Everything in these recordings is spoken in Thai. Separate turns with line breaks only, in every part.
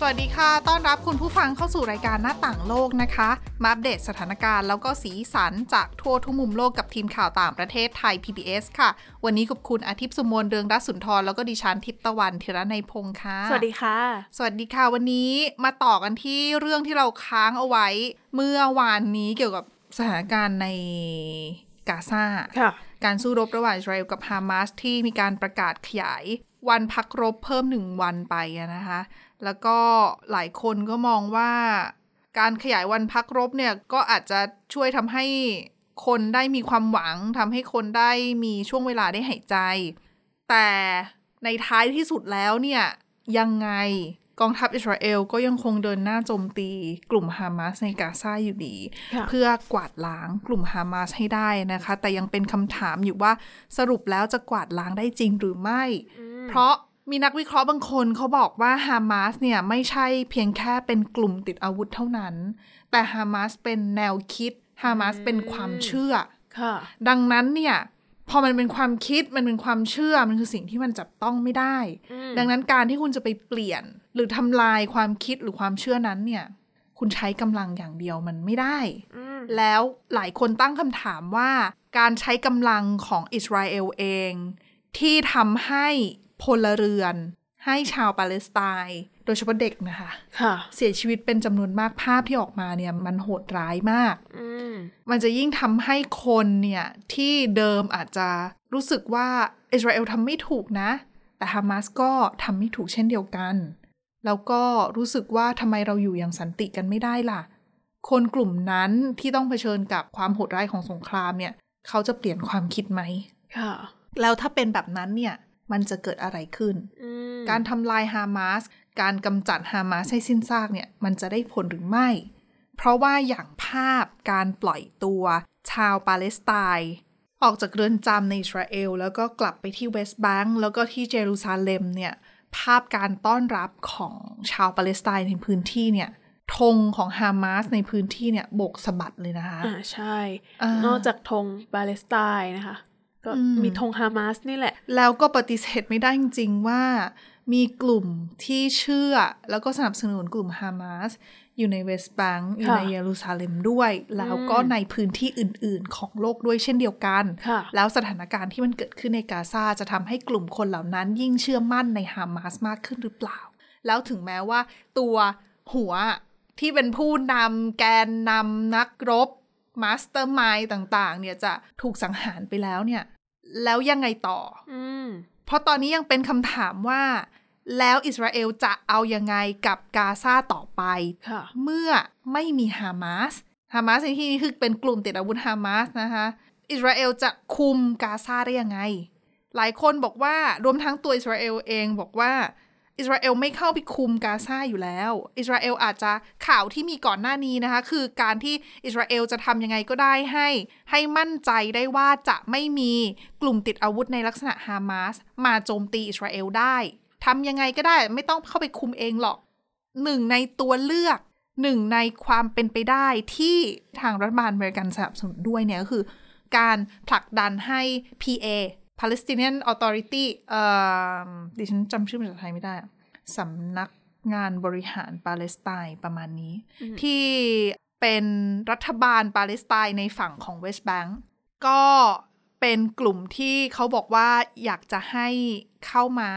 สวัสดีค่ะ ต้อนรับคุณผู้ฟังเข้าสู่รายการหน้าต่างโลกนะคะ มาอัปเดตสถานการณ์แล้วก็สีสันจากทั่วทุกมุมโลกกับทีมข่าวต่างประเทศไทย PBS ค่ะ วันนี้กับคุณอาทิตย์สุมนเรืองรัศสุนทรแล้วก็ดิฉันทิพย์ตะวันธีระในยพงค์ค่ะ
สวัสดีค่ะ
สวัสดีค่ะ วันนี้มาต่อกันที่เรื่องที่เราค้างเอาไว้ เมื่อวานนี้เกี่ยวกับสถานการณ์ในกาซา
ค่ะ
การสู้รบระหว่างอิสราเอลกับฮามาสที่มีการประกาศขยาย วันพักรบเพิ่มหนึ่งวันไปอะนะคะ แล้วก็หลายคนก็มองว่า การขยายวันพักรบเนี่ยก็อาจจะช่วยทำให้คนได้มีความหวังทำให้คนได้มีช่วงเวลาได้หายใจ แต่ในท้ายที่สุดแล้วเนี่ยยังไงกองทัพอิสราเอลก็ยังคงเดินหน้าโจมตีกลุ่มฮามาสในกาซาอยู่ดี
ค่ะ
เพื่อกวาดล้างกลุ่มฮามาสให้ได้นะคะ แต่ยังเป็นคำถามอยู่ว่าสรุปแล้วจะกวาดล้างได้จริงหรือไม่ เพราะมีนักวิเคราะห์บางคนเขาบอกว่าฮามาสเนี่ยไม่ใช่เพียงแค่เป็นกลุ่มติดอาวุธเท่านั้น แต่ฮามาสเป็นแนวคิดฮามาสเป็นความเชื่อ
ค่ะ
ดังนั้นเนี่ยพอมันเป็นความคิดมันเป็นความเชื่อมันคือสิ่งที่มันจับต้องไม่ได้ ดังนั้นการที่คุณจะไปเปลี่ยน หรือทำลายความคิดหรือความเชื่อนั้นเนี่ย คุณใช้กำลังอย่างเดียวมันไม่ได้ แล้วหลายคนตั้งคำถามว่า การใช้กำลังของอิสราเอลเอง ที่ทำให้ พลเรือน ให้ชาวปาเลสไตน์โดยเฉพาะเด็กนะคะ
ค่ะ
เสียชีวิตเป็นจำนวนมากภาพที่ออกมาเนี่ย มันโหดร้ายมาก
อืม
มันจะยิ่งทำให้คนเนี่ย ที่เดิมอาจจะรู้สึกว่าอิสราเอลทำไม่ถูกนะ แต่ฮามาสก็ทำไม่ถูกเช่นเดียวกัน แล้วก็รู้สึกว่าทำไมเราอยู่อย่างสันติกันไม่ได้ล่ะ คนกลุ่มนั้นที่ต้องเผชิญกับความโหดร้ายของสงครามเนี่ย เขาจะเปลี่ยนความคิดไหม
ค่ะ
แล้วถ้าเป็นแบบนั้นเนี่ย มันจะเกิดอะไรขึ้น
อืม
การทำลายฮามาส การกำจัดฮามาสให้สิ้นซากเนี่ย มันจะได้ผลหรือไม่ เพราะว่าอย่างภาพการปล่อยตัวชาวปาเลสไตน์ออกจากเรือนจำในอิสราเอล แล้วก็กลับไปที่เวสต์แบงก์แล้วก็ที่เยรูซาเล็มเนี่ย ภาพการต้อนรับของชาวปาเลสไตน์ในพื้นที่เนี่ยธงของฮามาสในพื้นที่เนี่ยโบกสะบัดเลยนะคะ
อ่าใช่
อ่าน
นอกจากธงปาเลสไตน์นะคะ ก็
อืม
มีธงฮามาสนี่แหละ
แล้วก็ปฏิเสธไม่ได้จริงๆว่ามีกลุ่มที่เชื่อ แล้วก็สนับสนุนกลุ่มฮามาสอยู่ในเวสต์แบงก์อยู่ใน
ค่ะ
เยรูซาเล็มด้วย แล้วก็ในพื้นที่อื่น ๆ ของโลกด้วยเช่นเดียวกัน
ค่ะ
แล้วสถานการณ์ที่มันเกิดขึ้นในกาซาจะทำให้กลุ่มคนเหล่านั้นยิ่งเชื่อมั่นในฮามาสมากขึ้นหรือเปล่า แล้วถึงแม้ว่าตัวหัวที่เป็นผู้นำแกนนำนักรบ mastermind ต่าง ๆ เนี่ยจะถูกสังหารไปแล้วเนี่ย แล้วยังไงต่อ
อืม
เพราะตอนนี้ยังเป็นคำถามว่า แล้วอิสราเอลจะเอายังไงกับกาซาต่อไป
ค่ะ
เมื่อไม่มีฮามาสฮามาสในที่นี้คือเป็นกลุ่มติดอาวุธฮามาสนะคะ อิสราเอลจะคุมกาซาได้ยังไง หลายคนบอกว่ารวมทั้งตัวอิสราเอลเองบอกว่า อิสราเอลไม่เข้าไปคุมกาซาอยู่แล้ว อิสราเอลอาจจะข่าวที่มีก่อนหน้านี้นะคะ คือการที่อิสราเอลจะทำยังไงก็ได้ให้ ให้มั่นใจได้ว่าจะไม่มีกลุ่มติดอาวุธในลักษณะฮามาสมาโจมตีอิสราเอลได้ทำยังไงก็ได้ไม่ต้องเข้าไปคุมเองหรอกหนึ่งในตัวเลือกหนึ่งในความเป็นไปได้ที่ทางรัฐบาลอเมริกันสนับสนุนด้วยเนี่ยก็คือ การผลักดันให้ PA Palestinian Authority เอ่อดิฉันจำชื่อภาษาไทยไม่ได้อะสำนักงานบริหารปาเลสไตน์ประมาณนี้ ที่เป็นรัฐบาลปาเลสไตน์ในฝั่งของเวสต์แบงก์ก็เป็นกลุ่มที่เขาบอกว่าอยากจะให้เข้ามา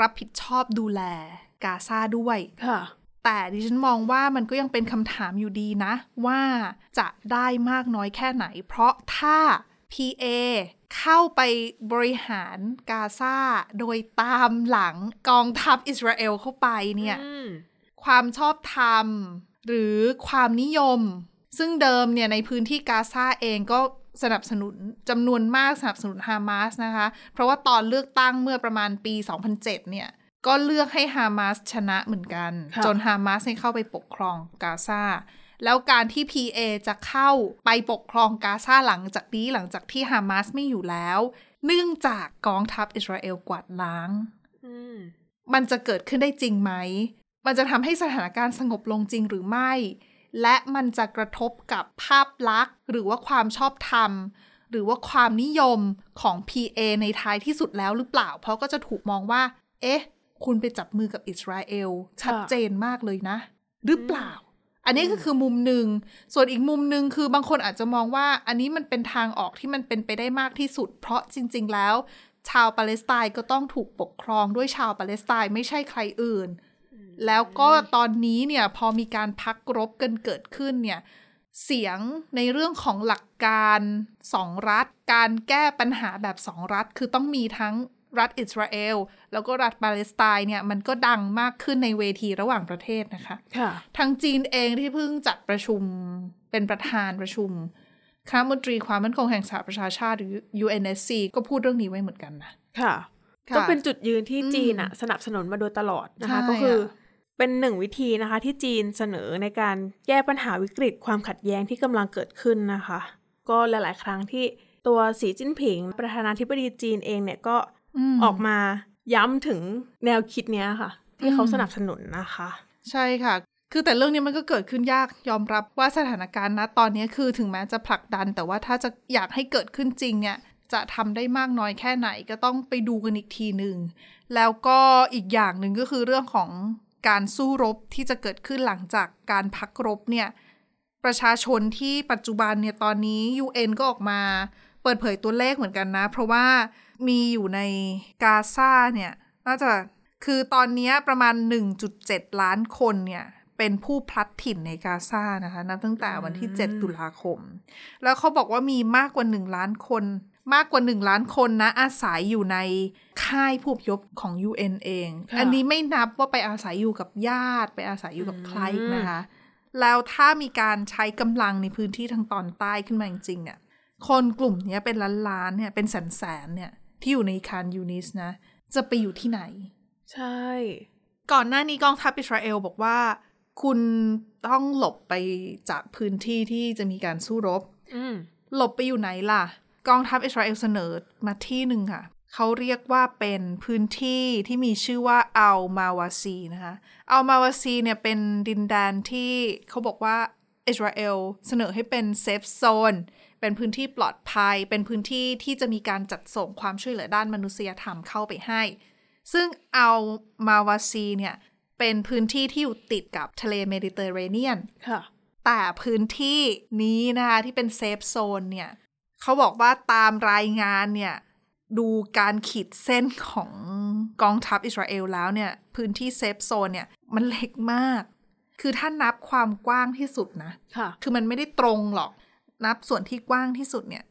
รับผิดชอบดูแลกาซาด้วย
ค่ะ
แต่ดิฉันมองว่ามันก็ยังเป็นคำถามอยู่ดีนะ ว่าจะได้มากน้อยแค่ไหน เพราะถ้า PA เข้าไปบริหารกาซาโดยตามหลังกองทัพอิสราเอลเข้าไปเนี่ย
อืม
ความชอบธรรม หรือความนิยม ซึ่งเดิมเนี่ยในพื้นที่กาซาเองก็สนับสนุนจำนวนมากสนับสนุนฮามาสนะคะ เพราะว่าตอนเลือกตั้งเมื่อประมาณปี 2007 เนี่ย ก็เลือกให้ฮามาสชนะเหมือนกัน
ค่ะ
จนฮามาสให้เข้าไปปกครองกาซา แล้วการที่ PA จะเข้าไปปกครองกาซาหลังจากนี้หลังจากที่ฮามาสไม่อยู่แล้ว เนื่องจากกองทัพอิสราเอลกวาดล้าง
อืม
มันจะเกิดขึ้นได้จริงไหม มันจะทำให้สถานการณ์สงบลงจริงหรือไม่ และมันจะกระทบกับภาพลักษณ์ หรือว่าความชอบธรรม หรือว่าความนิยมของ PA ในท้ายที่สุดแล้วหรือเปล่า เพราะก็จะถูกมองว่า เอ๊ะ คุณไปจับมือกับอิสราเอลชัดเจนมากเลยนะ หรือเปล่า อันนี้ก็คือมุมหนึ่ง ส่วนอีกมุมหนึ่งคือบางคนอาจจะมองว่าอันนี้มันเป็นทางออกที่มันเป็นไปได้มากที่สุด เพราะจริง ๆ แล้ว ชาวปาเลสไตน์ก็ต้องถูกปกครองด้วยชาวปาเลสไตน์ไม่ใช่ใครอื่น แล้วก็ตอนนี้เนี่ยพอมีการพักรบกันเกิดขึ้นเนี่ยเสียงในเรื่องของหลักการสองรัฐ การแก้ปัญหาแบบสองรัฐ คือต้องมีทั้ง รัฐอิสราเอล แล้วก็รัฐปาเลสไตน์เนี่ย มันก็ดังมากขึ้นในเวทีระหว่างประเทศนะคะ
ค่ะ
ทางจีนเองที่เพิ่งจัดประชุมเป็นประธานประชุมคณะมนตรีความมั่นคงแห่งสหประชาชาติหรือ UNSC ก็พูดเรื่องนี้ไว้เหมือนกันนะ
ค่ะ
ค่ะ
ก็เป็นจุดยืนที่
อืม
จีนอะสนับสนุนมาโดยตลอดนะคะ
ใช่
ก็คือ
อะ
เป็นหนึ่งวิธีนะคะที่จีนเสนอในการแก้ปัญหาวิกฤตความขัดแย้งที่กำลังเกิดขึ้นนะคะ ก็หลาย ๆ ครั้งที่ตัวสีจิ้นผิง ประธานาธิบดีจีนเองเนี่ยก็
ม
ออกมาย้ำถึงแนวคิดเนี้ยค่ะ ที่เขา
อืม
สนับสนุนนะคะ
ใช่ค่ะ คือแต่เรื่องนี้มันก็เกิดขึ้นยากยอมรับว่าสถานการณ์ณตอนนี้คือถึงแม้จะผลักดัน แต่ว่าถ้าจะอยากให้เกิดขึ้นจริงเนี่ยจะทำได้มากน้อยแค่ไหนก็ต้องไปดูกันอีกทีหนึ่ง แล้วก็อีกอย่างหนึ่งก็คือเรื่องของการสู้รบที่จะเกิดขึ้นหลังจากการพักรบเนี่ย ประชาชนที่ปัจจุบันเนี่ยตอนนี้ UN ก็ออกมาเปิดเผยตัวเลขเหมือนกันนะ เพราะว่า มีอยู่ในกาซาเนี่ยน่าจะคือตอนนี้ประมาณ 1.7 ล้านคนเนี่ยเป็นผู้พลัดถิ่นในกาซานะคะนับตั้งแต่วันที่ 7 ตุลาคม แล้วเขาบอกว่ามีมากกว่า 1 ล้านคน มากกว่า 1 ล้านคนนะ อาศัยอยู่ในค่ายผู้อพยพของ UN เอง
ค่ะ
อันนี้ไม่นับว่าไปอาศัยอยู่กับญาติ ไปอาศัยอยู่กับใครอีกนะคะ แล้วถ้ามีการใช้กำลังในพื้นที่ทางตอนใต้ขึ้นมาจริงๆเนี่ย คนกลุ่มเนี้ยเป็นล้านๆเนี่ยเป็นแสนๆเนี่ย ที่อยู่ในคานยูนิสนะ จะไปอยู่ที่ไหน
ใช่
ก่อนหน้านี้กองทัพอิสราเอลบอกว่า คุณต้องหลบไปจากพื้นที่ที่จะมีการสู้รบ
อืม
หลบไปอยู่ไหนล่ะ กองทัพอิสราเอลเสนอมาที่หนึ่งค่ะเขาเรียกว่าเป็นพื้นที่ที่มีชื่อว่าอัลมาวาซีนะคะอัลมาวาซีเนี่ยเป็นดินแดนที่เขาบอกว่าอิสราเอลเสนอให้เป็น safe zone เป็นพื้นที่ปลอดภัย เป็นพื้นที่ที่จะมีการจัดส่งความช่วยเหลือด้านมนุษยธรรมเข้าไปให้ ซึ่งอัลมาวาซีเนี่ยเป็นพื้นที่ที่อยู่ติดกับทะเลเมดิเตอร์เรเนียน
ค่ะ
แต่พื้นที่นี้นะคะที่เป็น safe zone เนี่ยเขาบอกว่าตามรายงานเนี่ยดูการขีดเส้นของกองทัพอิสราเอลแล้วเนี่ยพื้นที่ safe zone เนี่ยมันเล็กมาก คือถ้านับความกว้างที่สุดนะ
ค่ะ
คือมันไม่ได้ตรงหรอก นับส่วนที่กว้างที่สุดเนี่ย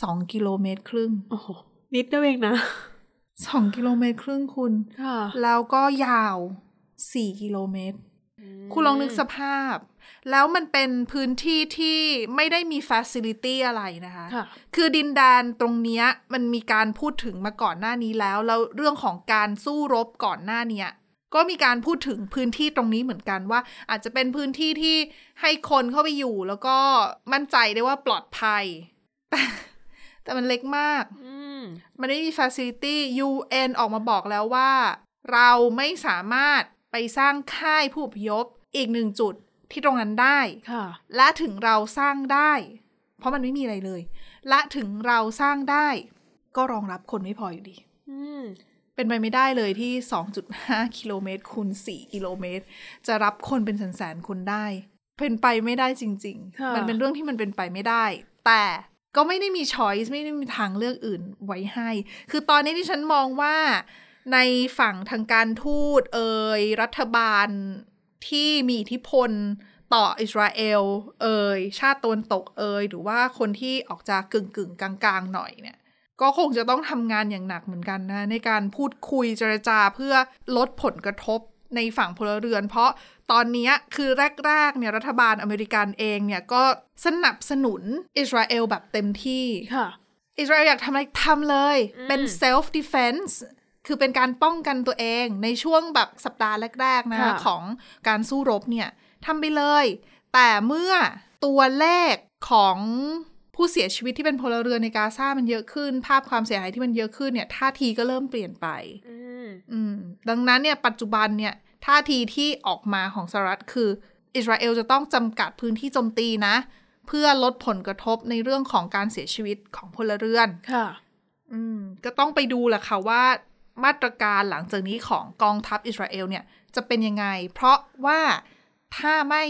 สองกิโลเมตรครึ่ง
โอ้โห นิดเดียวเองนะ
สองกิโลเมตรครึ่งคุณ
ค่ะ
แล้วก็ยาวสี่กิโลเมตร คุณลองนึกสภาพ แล้วมันเป็นพื้นที่ที่ไม่ได้มีฟ a ซิลิตี้อะไรนะคะ
ค่ะ
คือดินแดนตรงเนี้ยมันมีการพูดถึงมาก่อนหน้านี้แล้ว แล้วเรื่องของการสู้รบก่อนหน้าเนี้ย ก็มีการพูดถึงพื้นที่ตรงนี้เหมือนกันว่า อาจจะเป็นพื้นที่ที่ให้คนเข้าไปอยู่ แล้วก็มั่นใจได้ว่าปลอดภัย แต่แต่มันเล็กมาก
อืม
มันไม่มีฟ a ซิลิตี้ UN ออกมาบอกแล้วว่า เราไม่สามารถไปสร้างค่ายผู้อพยพอีกหนึ่งจุดที่ตรงนั้นได้
ค่ะ
และถึงเราสร้างได้ เพราะมันไม่มีอะไรเลย และถึงเราสร้างได้ ก็รองรับคนไม่พออยู่ดี
อืม
เป็นไปไม่ได้เลยที่ 2.5 กิโลเมตรคูณ 4 กิโลเมตร จะรับคนเป็นแสนๆคนได้ เป็นไปไม่ได้จริง
ค่ะ
ๆมันเป็นเรื่องที่มันเป็นไปไม่ได้ แต่ก็ไม่ได้มีช้อยส์ไม่ได้มีทางเลือกอื่นไว้ให้ คือตอนนี้ที่ฉันมองว่าในฝั่งทางการทูตเอ่ยรัฐบาลที่มีอิทธิพลต่ออิสราเอล เอ่ยชาติตะวันตกเอ่ยหรือว่าคนที่ออกจากกึ่งกึ่งๆกลางๆหน่อยเนี่ย ก็คงจะต้องทำงานอย่างหนักเหมือนกันนะ ในการพูดคุยเจรจาเพื่อลดผลกระทบในฝั่งพลเรือน เพราะตอนนี้คือแรกๆเนี่ยรัฐบาลอเมริกันเองเนี่ยก็สนับสนุนอิสราเอลแบบเต็มที่
ค่ะ
อิสราเอลอยากทำอะไรทำเลย เป็น self defense คือเป็นการป้องกันตัวเองในช่วงแบบสัปดาห์แรกๆนะ
ค่ะ
ของการสู้รบเนี่ยทำไปเลย แต่เมื่อตัวเลขของ ผู้เสียชีวิตที่เป็นพลเรือนในกาซามันเยอะขึ้น ภาพความเสียหายที่มันเยอะขึ้นเนี่ยท่าทีก็เริ่มเปลี่ยนไป
อืม
อืมดังนั้นเนี่ยปัจจุบันเนี่ยท่าทีที่ออกมาของสหรัฐคือ อิสราเอลจะต้องจำกัดพื้นที่โจมตีนะ เพื่อลดผลกระทบในเรื่องของการเสียชีวิตของพลเรือน
ค่ะ
อืม ก็ต้องไปดูแหละค่ะว่ามาตรการหลังจากนี้ของกองทัพอิสราเอลเนี่ยจะเป็นยังไง เพราะว่าถ้าไม่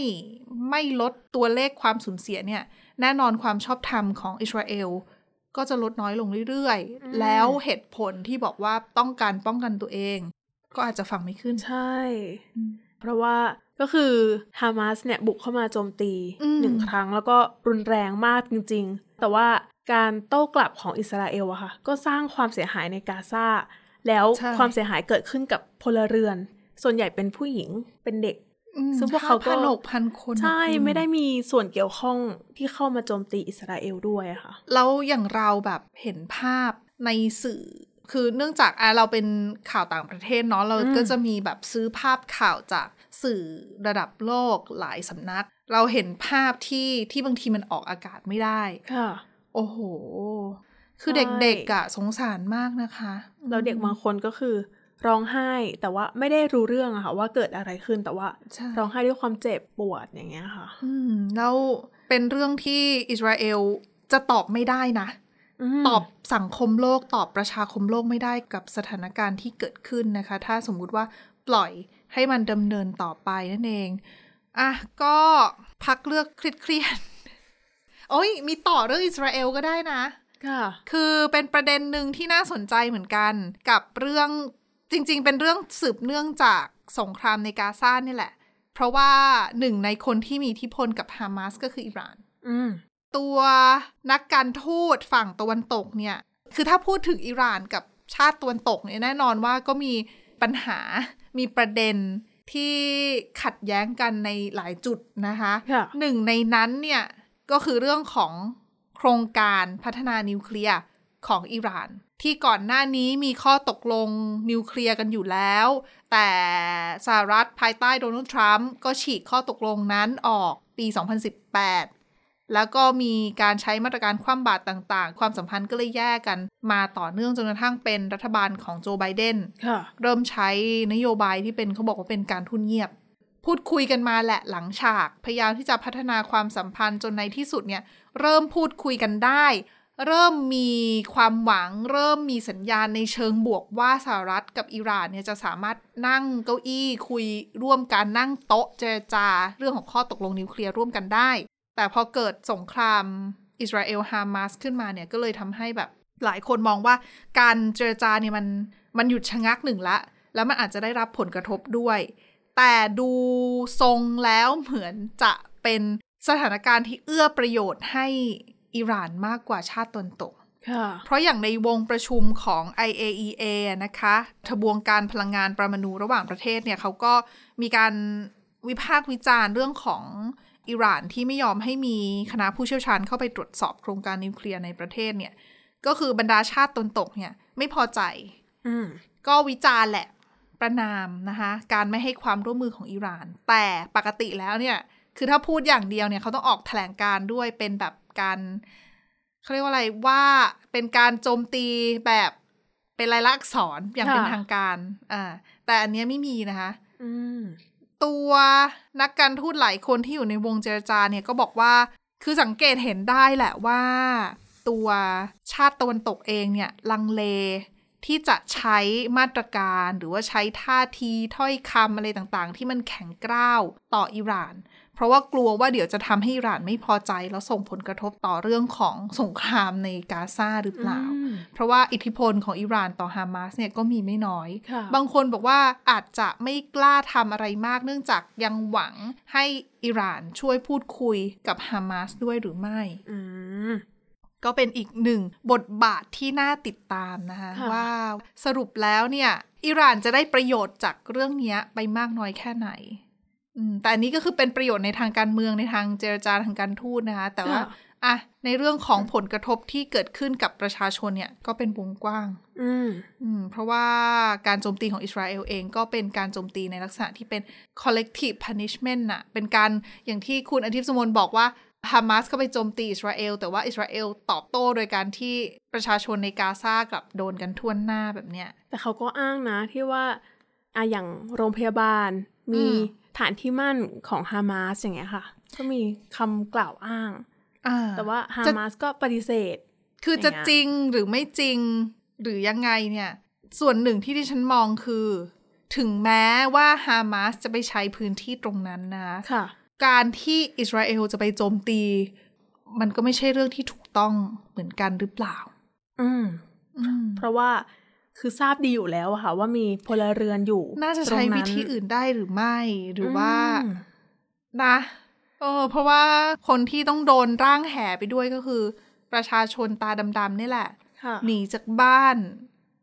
ไม่ลดตัวเลขความสูญเสียเนี่ย แน่นอนความชอบธรรมของอิสราเอลก็จะลดน้อยลงเรื่อยๆ แล้วเหตุผลที่บอกว่าต้องการป้องกันตัวเอง ก็อาจจะฟังไม่ขึ้น
ใช่ เพราะว่าก็คือฮามาสเนี่ยบุกเข้ามาโจมตี
อืม
หนึ่งครั้งแล้วก็รุนแรงมากจริง ๆ แต่ว่าการโต้กลับของอิสราเอลอะค่ะ ก็สร้างความเสียหายในกาซาแล้ว
ใช่
ความเสียหายเกิดขึ้นกับพลเรือน ส่วนใหญ่เป็นผู้หญิงเป็นเด็ก
อืม
ซึ่งพวกเขาก็
พันหกพันคน
ใช่
คุณ
ไม่ได้มีส่วนเกี่ยวข้องที่เข้ามาโจมตีอิสราเอลด้วยอะค่ะ
แล้วอย่างเราแบบเห็นภาพในสื่อ คือเนื่องจากอะเราเป็นข่าวต่างประเทศเนาะเรา
อืม
ก็จะมีแบบซื้อภาพข่าวจากสื่อระดับโลกหลายสำนัก เราเห็นภาพที่ที่บางทีมันออกอากาศไม่ได้
ค่ะ
โอ้โห คือ
ใช่
เด็กๆอะสงสารมากนะคะ
แล้วเด็กบางคนก็คือ ร้องไห้แต่ว่าไม่ได้รู้เรื่องอะค่ะ ว่าเกิดอะไรขึ้นแต่ว่า
ใช่
ร้องไห้ด้วยความเจ็บปวดอย่างเงี้ยค่ะ
อืมแล้วเป็นเรื่องที่อิสราเอลจะตอบไม่ได้นะ
ม
ตอบสังคมโลกตอบประชาคมโลกไม่ได้กับสถานการณ์ที่เกิดขึ้นนะคะ ถ้าสมมุติว่าปล่อยให้มันดำเนินต่อไปนั่นเองอะก็พักเลือกเครียดๆโอ้ยมีต่อเรื่องอิสราเอลก็ได้นะ
ค่ะ
คือเป็นประเด็นหนึ่งที่น่าสนใจเหมือนกันกับเรื่อง จริง ๆ เป็นเรื่องสืบเนื่องจากสงครามในกาซานี่แหละ เพราะว่าหนึ่งในคนที่มีอิทธิพลกับฮามาสก็คืออิหร่าน
อืม
ตัวนักการทูตฝั่งตะวันตกเนี่ย คือถ้าพูดถึงอิหร่านกับชาติตะวันตกเนี่ยแน่นอนว่าก็มีปัญหา มีประเด็นที่ขัดแย้งกันในหลายจุดนะคะ
ค่ะ
หนึ่งในนั้นเนี่ยก็คือเรื่องของโครงการพัฒนานิวเคลียร์ของอิหร่าน ที่ก่อนหน้านี้มีข้อตกลงนิวเคลียร์กันอยู่แล้ว แต่สหรัฐภายใต้โดนัลด์ทรัมป์ก็ฉีกข้อตกลงนั้นออกปี 2018 แล้วก็มีการใช้มาตรการคว่ำบาตรต่างๆ ความสัมพันธ์ก็เลยแยกกันมาต่อเนื่องจนกระทั่งเป็นรัฐบาลของโจไบเดน
ค่ะ
เริ่มใช้นโยบายที่เป็นเขาบอกว่าเป็นการทุนเงียบ พูดคุยกันมาแหละหลังฉาก พยายามที่จะพัฒนาความสัมพันธ์จนในที่สุดเนี่ยเริ่มพูดคุยกันได้ เริ่มมีความหวัง เริ่มมีสัญญาณในเชิงบวกว่าสหรัฐกับอิหร่านเนี่ยจะสามารถนั่งเก้าอี้คุยร่วมกันนั่งโต๊ะเจรจา เรื่องของข้อตกลงนิวเคลียร์ร่วมกันได้ แต่พอเกิดสงครามอิสราเอลฮามาสขึ้นมาเนี่ยก็เลยทำให้แบบหลายคนมองว่าการเจรจาเนี่ยมันมันหยุดชะงักหนึ่งละ แล้วมันอาจจะได้รับผลกระทบด้วย แต่ดูทรงแล้วเหมือนจะเป็นสถานการณ์ที่เอื้อประโยชน์ให้ อิหร่านมากกว่าชาติตะวันตก
ค่ะ
เพราะอย่างในวงประชุมของ IAEA นะคะทบวงการพลังงานปรมาณูระหว่างประเทศเนี่ยเขาก็มีการวิพากษ์วิจารณ์เรื่องของอิหร่านที่ไม่ยอมให้มีคณะผู้เชี่ยวชาญเข้าไปตรวจสอบโครงการนิวเคลียร์ในประเทศเนี่ย ก็คือบรรดาชาติตะวันตกเนี่ย ไม่พอใจ
อืม
ก็วิจารณ์แหละประนามนะคะ การไม่ให้ความร่วมมือของอิหร่าน แต่ปกติแล้วเนี่ย คือถ้าพูดอย่างเดียวเนี่ยเขาต้องออกแถลงการณ์ด้วยเป็นแบบ การเขาเรียกว่าอะไรว่าเป็นการโจมตีแบบเป็นลายลักษณ์อักษรอย่างเป็น
ค่ะ
ทางการอ่าแต่อันเนี้ยไม่มีนะคะ
อืม
ตัวนักการทูตหลายคนที่อยู่ในวงเจรจาเนี่ยก็บอกว่า คือสังเกตเห็นได้แหละว่า ตัวชาติตะวันตกเองเนี่ย ลังเลที่จะใช้มาตรการหรือว่าใช้ท่าทีถ้อยคำอะไรต่างๆ ที่มันแข็งกร้าวต่ออิหร่าน เพราะว่ากลัวว่าเดี๋ยวจะทำให้อิหร่านไม่พอใจ แล้วส่งผลกระทบต่อเรื่องของสงครามในกาซาหรือเปล่า
อืม
เพราะว่าอิทธิพลของอิหร่านต่อฮามาสเนี่ยก็มีไม่น้อย
ค่ะ
บางคนบอกว่าอาจจะไม่กล้าทำอะไรมาก เนื่องจากยังหวังให้อิหร่านช่วยพูดคุยกับฮามาสด้วยหรือไม่
อืม
ก็เป็นอีกหนึ่งบทบาทที่น่าติดตามนะคะ
ค่ะ
ว่าสรุปแล้วเนี่ยอิหร่านจะได้ประโยชน์จากเรื่องเนี้ยไปมากน้อยแค่ไหนอืม แต่อันนี้ก็คือเป็นประโยชน์ในทางการเมืองในทางเจรจาทางการทูตนะคะ แต่ว่า
ค่ะ
อะในเรื่องของผลกระทบที่เกิดขึ้นกับประชาชนเนี่ยก็เป็นวงกว้าง
อืม
อืม เพราะว่าการโจมตีของอิสราเอลเองก็เป็นการโจมตีในลักษณะที่เป็น collective punishment น่ะ เป็นการอย่างที่คุณอาทิตย์สมนบอกว่าฮามาสเข้าไปโจมตีอิสราเอลแต่ว่าอิสราเอลตอบโต้โดยการที่ประชาชนในกาซากลับโดนกันทั่วหน้าแบบเนี้ย
แต่เขาก็อ้างนะที่ว่าอะอย่างโรงพยาบาล มี
อืม
ฐานที่มั่นของฮามาสอย่างเงี้ยค่ะ ก็มีคำกล่าวอ้าง
อ่า
แต่ว่าฮา
จะ
มาสก็ปฏิเสธ
คือ
อย่าง
จะ
เงี้ย
จริงหรือไม่จริงหรือยังไงเนี่ย ส่วนหนึ่งที่ดิฉันมองคือ ถึงแม้ว่าฮามาสจะไปใช้พื้นที่ตรงนั้นนะ
ค่ะ
การที่อิสราเอลจะไปโจมตี มันก็ไม่ใช่เรื่องที่ถูกต้องเหมือนกันหรือเปล่า
อืม
อืม
เพราะว่า คือทราบดีอยู่แล้วอะค่ะ ว่ามีพลเรือนอยู่
น่าจะ
ตร
ใช้
ง
วิธีอื่นได้หรือไม่ หรือว่า
อืม
นะเออเพราะว่าคนที่ต้องโดนร่างแห่ไปด้วยก็คือ ประชาชนตาดำๆนี่แหละ
ค่ะ
หนีจากบ้าน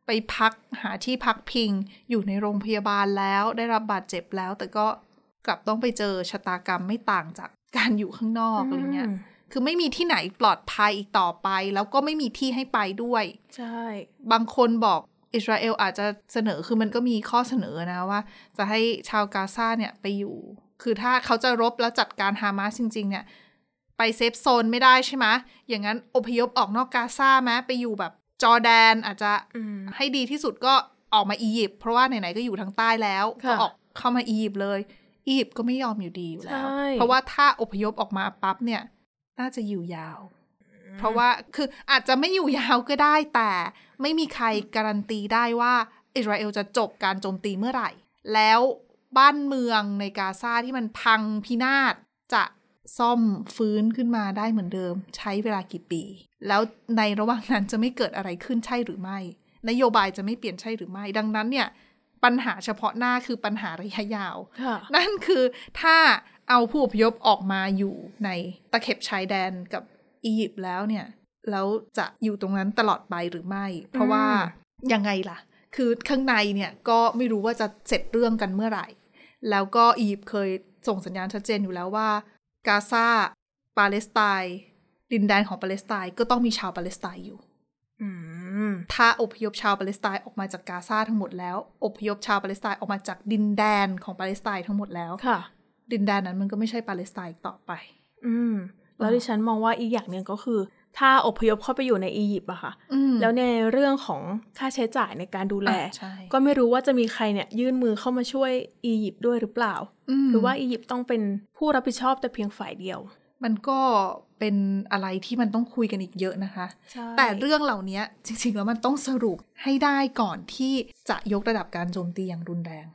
ไปพักหาที่พักพิง อยู่ในโรงพยาบาลแล้ว ได้รับบาดเจ็บแล้ว แต่ก็กลับต้องไปเจอชะตากรรมไม่ต่างจากการอยู่ข้างนอกอะไรเงี้ยคือไม่มีที่ไหนปลอดภัยอีกต่อไป แล้วก็ไม่มีที่ให้ไปด้วย
ใช่
บางคนบอก อิสราเอลอาจจะเสนอคือมันก็มีข้อเสนอนะว่า จะให้ชาวกาซาเนี่ยไปอยู่ คือถ้าเขาจะรบแล้วจัดการฮามาสจริง ๆ เนี่ย ไปเซฟโซนไม่ได้ใช่ไหมอย่างนั้นอพยพออกนอกกาซาไหมไปอยู่แบบจอร์แดนอาจจะ
อืม
ให้ดีที่สุดก็ออกมาอียิปต์เพราะว่าไหนๆก็อยู่ทางใต้แล้ว
ค่ะ
ก็ออกเข้ามาอียิปต์เลยอียิปต์ก็ไม่ยอมอยู่ดีอยู่แล้ว
ใช่
เพราะว่าถ้าอพยพออกมาปั๊บเนี่ย น่าจะอยู่ยาว เพราะว่าคืออาจจะไม่อยู่ยาวก็ได้แต่ไม่มีใครการันตีได้ว่า อิสราเอลจะจบการโจมตีเมื่อไหร่ แล้วบ้านเมืองในกาซาที่มันพังพินาศจะซ่อมฟื้นขึ้นมาได้เหมือนเดิม ใช้เวลากี่ปี แล้วในระหว่างนั้นจะไม่เกิดอะไรขึ้นใช่หรือไม่ นโยบายจะไม่เปลี่ยนใช่หรือไม่ ดังนั้นเนี่ย ปัญหาเฉพาะหน้าคือปัญหาระยะยาว
ค่ะ
นั่นคือถ้าเอาผู้อพยพออกมาอยู่ในตะเข็บชายแดนกับ อียิปต์แล้วเนี่ยแล้วจะอยู่ตรงนั้นตลอดไปหรือไม่ เพราะว่ายังไงล่ะ คือข้างในเนี่ยก็ไม่รู้ว่าจะเสร็จเรื่องกันเมื่อไหร่ แล้วก็อียิปต์เคยส่งสัญญาณชัดเจนอยู่แล้วว่ากาซาปาเลสไตน์ดินแดนของปาเลสไตน์ก็ต้องมีชาวปาเลสไตน์อยู่
อืม
ถ้าอพยพชาวปาเลสไตน์ออกมาจากกาซาทั้งหมดแล้ว อพยพชาวปาเลสไตน์ออกมาจากดินแดนของปาเลสไตน์ทั้งหมดแล้ว
ค่ะ
ดินแดนนั้นมันก็ไม่ใช่ปาเลสไตน์อีกต่อไป
อืม แล้วดิฉันมองว่าอีกอย่างหนึ่งก็คือ ถ้าอพยพเข้าไปอยู่ในอียิปต์อะค่ะ
อืม
แล้วในเรื่องของค่าใช้จ่ายในการดูแล
อะใช่
ก็ไม่รู้ว่าจะมีใครเนี่ยยื่นมือเข้ามาช่วยอียิปต์ด้วยหรือเปล่า
ม
หรือว่าอียิปต์ต้องเป็นผู้รับผิดชอบแต่เพียงฝ่ายเดียว
มันก็เป็นอะไรที่มันต้องคุยกันอีกเยอะนะคะ
ใช่
แต่เรื่องเหล่านี้จริงๆแล้วมันต้องสรุปให้ได้ก่อนที่จะยกระดับการโจมตีอย่างรุนแรง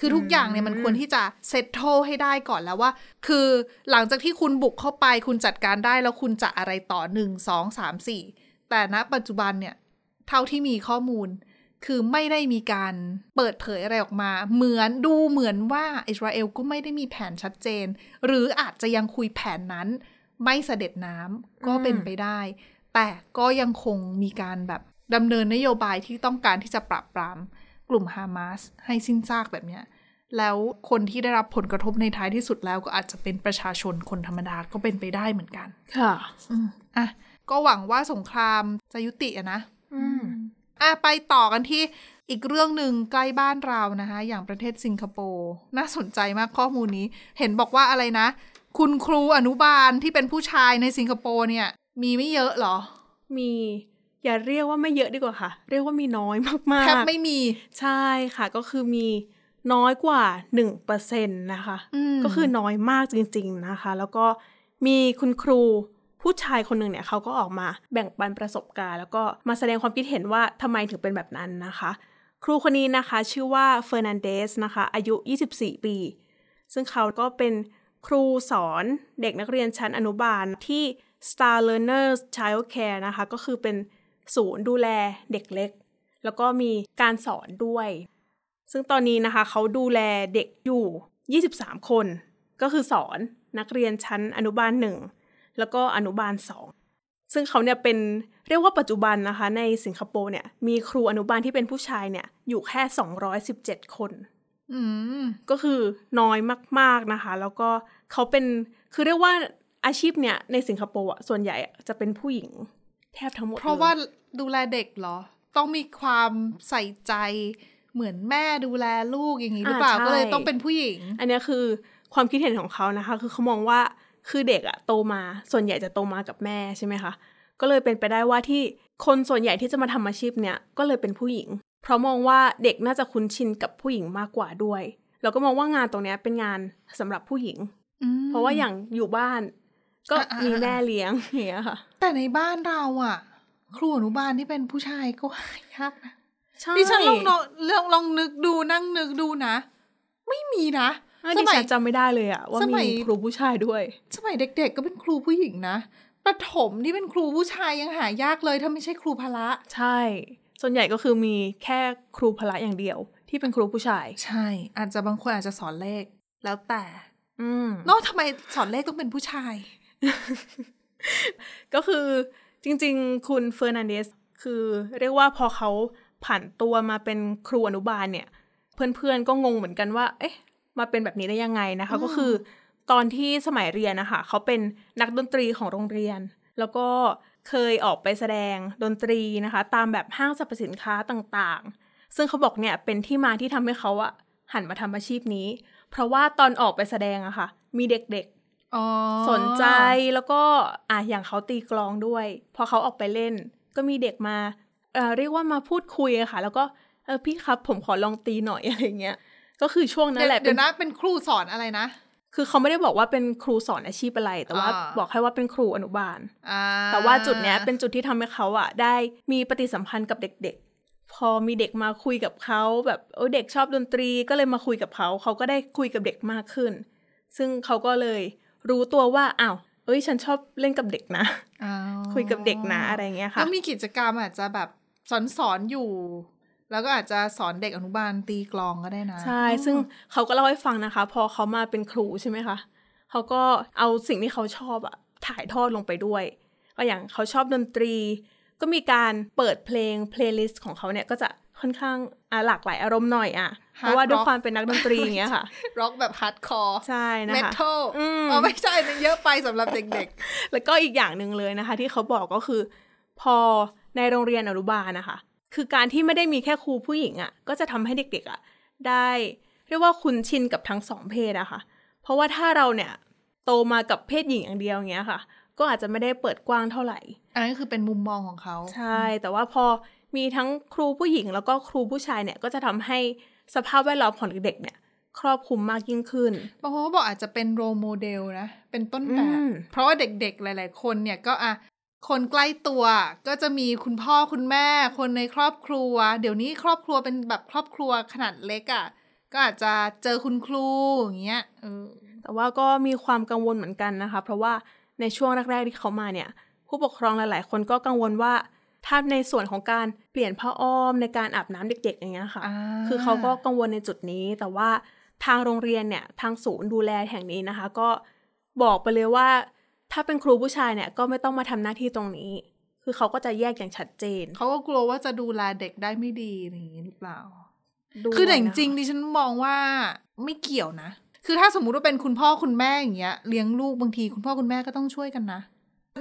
คือทุกอย่างเนี่ยมันควรที่จะเซตโทให้ได้ก่อนแล้วว่า คือหลังจากที่คุณบุกเข้าไปคุณจัดการได้แล้วคุณจะอะไรต่อหนึ่งสองสามสี่แต่ณปัจจุบันเนี่ย เท่าที่มีข้อมูล คือไม่ได้มีการเปิดเผยอะไรออกมา เหมือนดูเหมือนว่าอิสราเอลก็ไม่ได้มีแผนชัดเจน หรืออาจจะยังคุยแผนนั้น ไม่เสด็จน้ำก็เป็นไปได้ แต่ก็ยังคงมีการแบบดำเนินนโยบายที่ต้องการที่จะปราบปราม กลุ่มฮามาสให้สิ้นซากแบบเนี้ยแล้วคนที่ได้รับผลกระทบในท้ายที่สุดแล้วก็อาจจะเป็นประชาชนคนธรรมดาก็เป็นไปได้เหมือนกัน
ค่ะ
อืมอะ ก็หวังว่าสงครามจะยุติอะนะ
อืม
อะไปต่อกันที่อีกเรื่องหนึ่งใกล้บ้านเรานะคะ อย่างประเทศสิงคโปร์น่าสนใจมากข้อมูลนี้ เห็นบอกว่าอะไรนะ คุณครูอนุบาลที่เป็นผู้ชายในสิงคโปร์เนี่ย มีไม่เยอะเหรอ
มี อย่าเรียกว่าไม่เยอะดีกว่าค่ะ เรียกว่ามีน้อยมากๆ
แทบไม่มี
ใช่ค่ะ ก็คือมีน้อยกว่า1%นะคะ
อืม
ก็คือน้อยมากจริง ๆนะคะ แล้วก็มีคุณครูผู้ชายคนหนึ่งเนี่ยเขาก็ออกมาแบ่งปันประสบการณ์ แล้วก็มาแสดงความคิดเห็นว่าทำไมถึงเป็นแบบนั้นนะคะ ครูคนนี้นะคะ ชื่อว่าเฟอร์นันเดสนะคะ อายุ 24 ปี ซึ่งเขาก็เป็นครูสอนเด็กนักเรียนชั้นอนุบาลที่ Star Learners Child Care นะคะ ก็คือเป็น ศูนย์ดูแลเด็กเล็ก แล้วก็มีการสอนด้วย ซึ่งตอนนี้นะคะเขาดูแลเด็กอยู่ 23 คน ก็คือสอนนักเรียนชั้นอนุบาลหนึ่งแล้วก็อนุบาลสองซึ่งเขาเนี่ยเป็นเรียกว่าปัจจุบันนะคะ ในสิงคโปร์เนี่ย มีครูอนุบาลที่เป็นผู้ชายเนี่ย อยู่แค่ 217 คน
อืม
ก็คือน้อยมาก ๆนะคะ แล้วก็เขาเป็นคือเรียกว่าอาชีพเนี่ยในสิงคโปร์อะส่วนใหญ่อะจะเป็นผู้หญิง แทบทั้งหมด
เพราะ
ลย
ว่าดูแลเด็กเหรอ ต้องมีความใส่ใจเหมือนแม่ดูแลลูกอย่างนี้หรือเปล่า
อ่าใช่
ก็เลยต้องเป็นผู้หญิง
อันเนี้ยคือความคิดเห็นของเขานะคะ คือเขามองว่าคือเด็กอะโตมา ส่วนใหญ่จะโตมากับแม่ใช่ไหมคะก็เลยเป็นไปได้ว่าที่คนส่วนใหญ่ที่จะมาทำอาชีพเนี้ยก็เลยเป็นผู้หญิง เพราะมองว่าเด็กน่าจะคุ้นชินกับผู้หญิงมากกว่าด้วย แล้วก็มองว่างานตรงเนี้ยเป็นงานสำหรับผู้หญิง
อืม
เพราะว่าอย่างอยู่บ้าน ก็
อ่าๆๆ
มีแม่เลี้ยงอย่างเงี้ยค่ะ
แต่ในบ้านเราอะ ครูอนุบาลที่เป็นผู้ชายก็ว่ายากนะ
ใช่
ดิฉันลองลองลองลองนึกดูนั่งนึกดูนะ ไม่มีนะ
เออ
ส
ดิ
มัย
ฉันจำไม่ได้เลยอะว่า
สมัย
มีครูผู้ชายด้วย
สมัยเด็ก ๆ ก็เป็นครูผู้หญิงนะประถมที่เป็นครูผู้ชายยังหายากเลยถ้าไม่ใช่ครูพละ
ใช่ ส่วนใหญ่ก็คือมีแค่ครูพละอย่างเดียว ที่เป็นครูผู้ชาย
ใช่ อาจจะบางคนอาจจะสอนเลข แล้วแต่
อืม
เนอะทำไมสอนเลขต้องเป็นผู้ชาย
ก็คือจริง ๆ คุณเฟอร์นันเดสคือเรียกว่าพอเขาผ่านตัวมาเป็นครูอนุบาลเนี่ย เพื่อนๆก็งงเหมือนกันว่า เอ๊ะ มาเป็นแบบนี้ได้ยังไงนะคะ
อืม
ก็คือตอนที่สมัยเรียนนะคะเขาเป็นนักดนตรีของโรงเรียน แล้วก็เคยออกไปแสดงดนตรีนะคะ ตามแบบห้างสรรพสินค้าต่างๆ ซึ่งเขาบอกเนี่ยเป็นที่มาที่ทำให้เขาอะหันมาทำอาชีพนี้ เพราะว่าตอนออกไปแสดงอะค่ะ มีเด็กๆ
อ๋อ
สนใจแล้วก็อะอย่างเขาตีกลองด้วย พอเขาออกไปเล่น ก็มีเด็กมาเอ่อเรียกว่ามาพูดคุยอะค่ะ แล้วก็เออพี่ครับผมขอลองตีหน่อยอะไรเงี้ยก็คือช่วงนั้น
เดี๋ยว
แหละ
เดี๋
เป็
ย
น
วนะเป็นครูสอนอะไรนะ
คือเขาไม่ได้บอกว่าเป็นครูสอนอาชีพอะไร แต่ว่า
อ่า
บอกแค่ว่าเป็นครูอนุบาล
อ่า
แต่ว่าจุดเนี้ยเป็นจุดที่ทำให้เขาอะได้มีปฏิสัมพันธ์กับเด็กๆ พอมีเด็กมาคุยกับเขาแบบเออเด็กชอบดนตรีก็เลยมาคุยกับเขาเขาก็ได้คุยกับเด็กมากขึ้น ซึ่งเขาก็เลย รู้ตัวว่าอ้าวเอ้ย ฉันชอบเล่นกับเด็กนะ
อ๋อ
คุยกับเด็กนะอะไรเงี้ยค่ะ
ก็มีกิจกรรมอาจจะแบบสอนสอนอยู่ แล้วก็อาจจะสอนเด็กอนุบาลตีกลองก็ได้นะ
ใช่ ซึ่งเขาก็เล่าให้ฟังนะคะ พอเขามาเป็นครูใช่ไหมคะเขาก็เอาสิ่งที่เขาชอบอะถ่ายทอดลงไปด้วย ก็อย่างเขาชอบดนตรี ก็มีการเปิดเพลง playlist ของเขาเนี่ยก็จะค่อนข้างอะหลากหลายอารมณ์หน่อยอะ เพราะว่าด้วยความเป็นนักดนตรีอย่างเงี้ยค่ะ
ร็อกแบบ hardcore
ใช่นะคะ
metal
อืม
อ๋อไม่ใช่มันเยอะไปสำหรับเด็ก
แล้วก็อีกอย่างหนึ่งเลยนะคะ ที่เขาบอกก็คือ พอในโรงเรียนอนุบาลนะคะ คือการที่ไม่ได้มีแค่ครูผู้หญิงอะ่ะ ก็จะทำให้เด็กๆอะ่ะ ได้เรียกว่าคุ้นชินกับทั้งสองเพศอะค่ะ เพราะว่าถ้าเราเนี่ยโตมากับเพศหญิงอย่างเดียวอย่างเงี้ยค่ะ ก็อาจจะไม่ได้เปิดกว้างเท่าไหร่
ๆอันนั้นคือเป็นมุมมองของเขา
ใช่ แต่ว่าพอมีทั้งครูผู้หญิงแล้วก็ครูผู้ชายเนี่ย ก็จะทำให้ สภาพแวดล้อมของเด็กๆเนี่ย ครอบคลุมมากยิ่งขึ้น
บางคนก็บอกอาจจะเป็นโรโมเดลนะ เป็นต้นแบบ
อืม
เพราะว่าเด็กๆ หลาย ๆ คนเนี่ยก็อะคนใกล้ตัวก็จะมีคุณพ่อคุณแม่ คนในครอบครัว เดี๋ยวนี้ครอบครัวเป็นแบบครอบครัวขนาดเล็กอะ่ะ ก็อาจจะเจอคุณครูอย่างเงี้ยเออ
แต่ว่าก็มีความกังวลเหมือนกันนะคะ เพราะว่าในช่วงแรก ๆ ที่เขามาเนี่ย ผู้ปกครองหลาย ๆ คนก็กังวลว่า ถ้าในส่วนของการเปลี่ยนผ้าอ้อมในการอาบน้ำเด็ก ๆ อย่างเงี้ยค่ะ
อ่า
คือเขาก็กังวลในจุดนี้ แต่ว่าทางโรงเรียนเนี่ย ทางศูนย์ดูแลแห่งนี้นะคะ ก็บอกไปเลยว่า ถ้าเป็นครูผู้ชายเนี่ยก็ไม่ต้องมาทำหน้าที่ตรงนี้ คือเขาก็จะแยกอย่างชัดเจน
เขาก็กลัวว่าจะดูแลเด็กได้ไม่ดีอะไรอย่างงี้หรือเปล่า
ด้วย
คือแต่จ
นะะ
ริงๆดิฉันมองว่าไม่เกี่ยวนะ คือถ้าสมมุติว่าเป็นคุณพ่อคุณแม่อย่างเงี้ยเลี้ยงลูกบางทีคุณพ่อคุณแม่ก็ต้องช่วยกันนะ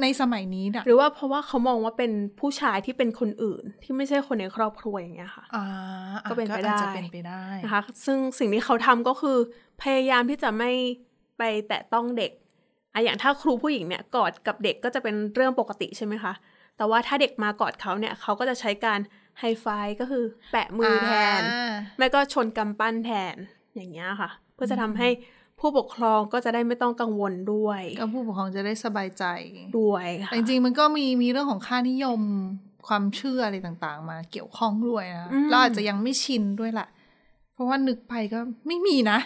ในสมัยนี้น่ะ
หรือว่าเพราะว่าเขามองว่าเป็นผู้ชายที่เป็นคนอื่นที่ไม่ใช่คนในครอบครัวอย่างเงี้ยค่ะ
อ่า
ก็เป็นไป
อาจจะ
ได้
เป็นไปได้
นะคะ ซึ่งสิ่งที่เขาทำก็คือ พยายามที่จะไม่ไปแตะต้องเด็กอะอย่างถ้าครูผู้หญิงเนี่ยกอดกับเด็กก็จะเป็นเรื่องปกติใช่ไหมคะแต่ว่าถ้าเด็กมากอดเขาเนี่ยเขาก็จะใช้การไฮไฟว์ก็คือ แปะมือแทน
อ่า
ไม่ก็ชนกำปั้นแทนอย่างเงี้ยค่ะ เพื่อจะทำให้ ผู้ปกครองก็จะได้ไม่ต้องกังวลด้วย
ก็ผู้ปกครองจะได้สบายใจ
ด้วยค่ะ
แต่จริงๆมันก็มีมีเรื่องของค่านิยมความเชื่ออะไรต่างๆ มาเกี่ยวข้องด้วยนะ
อืม
เราอาจจะยังไม่ชินด้วยแหละเพราะว่านึกไปก็ไม่มีนะ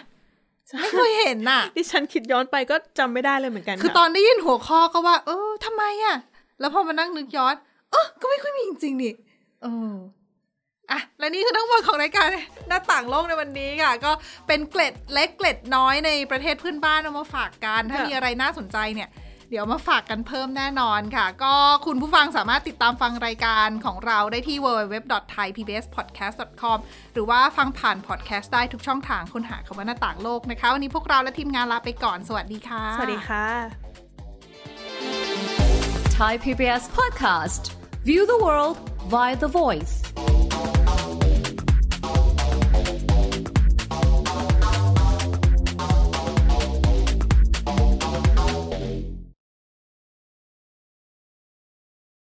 ไม่เคยเห็นน่ะ
ที่ฉันคิดย้อนไปก็จำไม่ได้เลยเหมือนกันะ
คือตอนได้ยินหัวข้อก็ว่า เออทำไมอะ แล้วพอมานั่งนึกย้อน เออก็ไม่ค่อยมีจริงๆนี่เออ อะและนี่คือทั้งหมดของรายการหน้าต่างโลกในวันนี้ค่ะ ก็เป็นเกล็ดเล็กเกล็ดน้อยในประเทศเพื่อนบ้านเอามาฝากกัน ถ้ามีอะไรน่าสนใจเนี่ย เดี๋ยวมาฝากกันเพิ่มแน่นอนค่ะ ก็คุณผู้ฟังสามารถติดตามฟังรายการของเราได้ที่ www.thaipbspodcast.com หรือว่าฟังผ่านพอดแคสต์ได้ทุกช่องทางค้นหาคำว่าหน้าต่างโลกนะคะ วันนี้พวกเราและทีมงานลาไปก่อนสวัสดีค่ะ
สวัสดีค่ะ
Thai PBS podcast. View the world via the voice.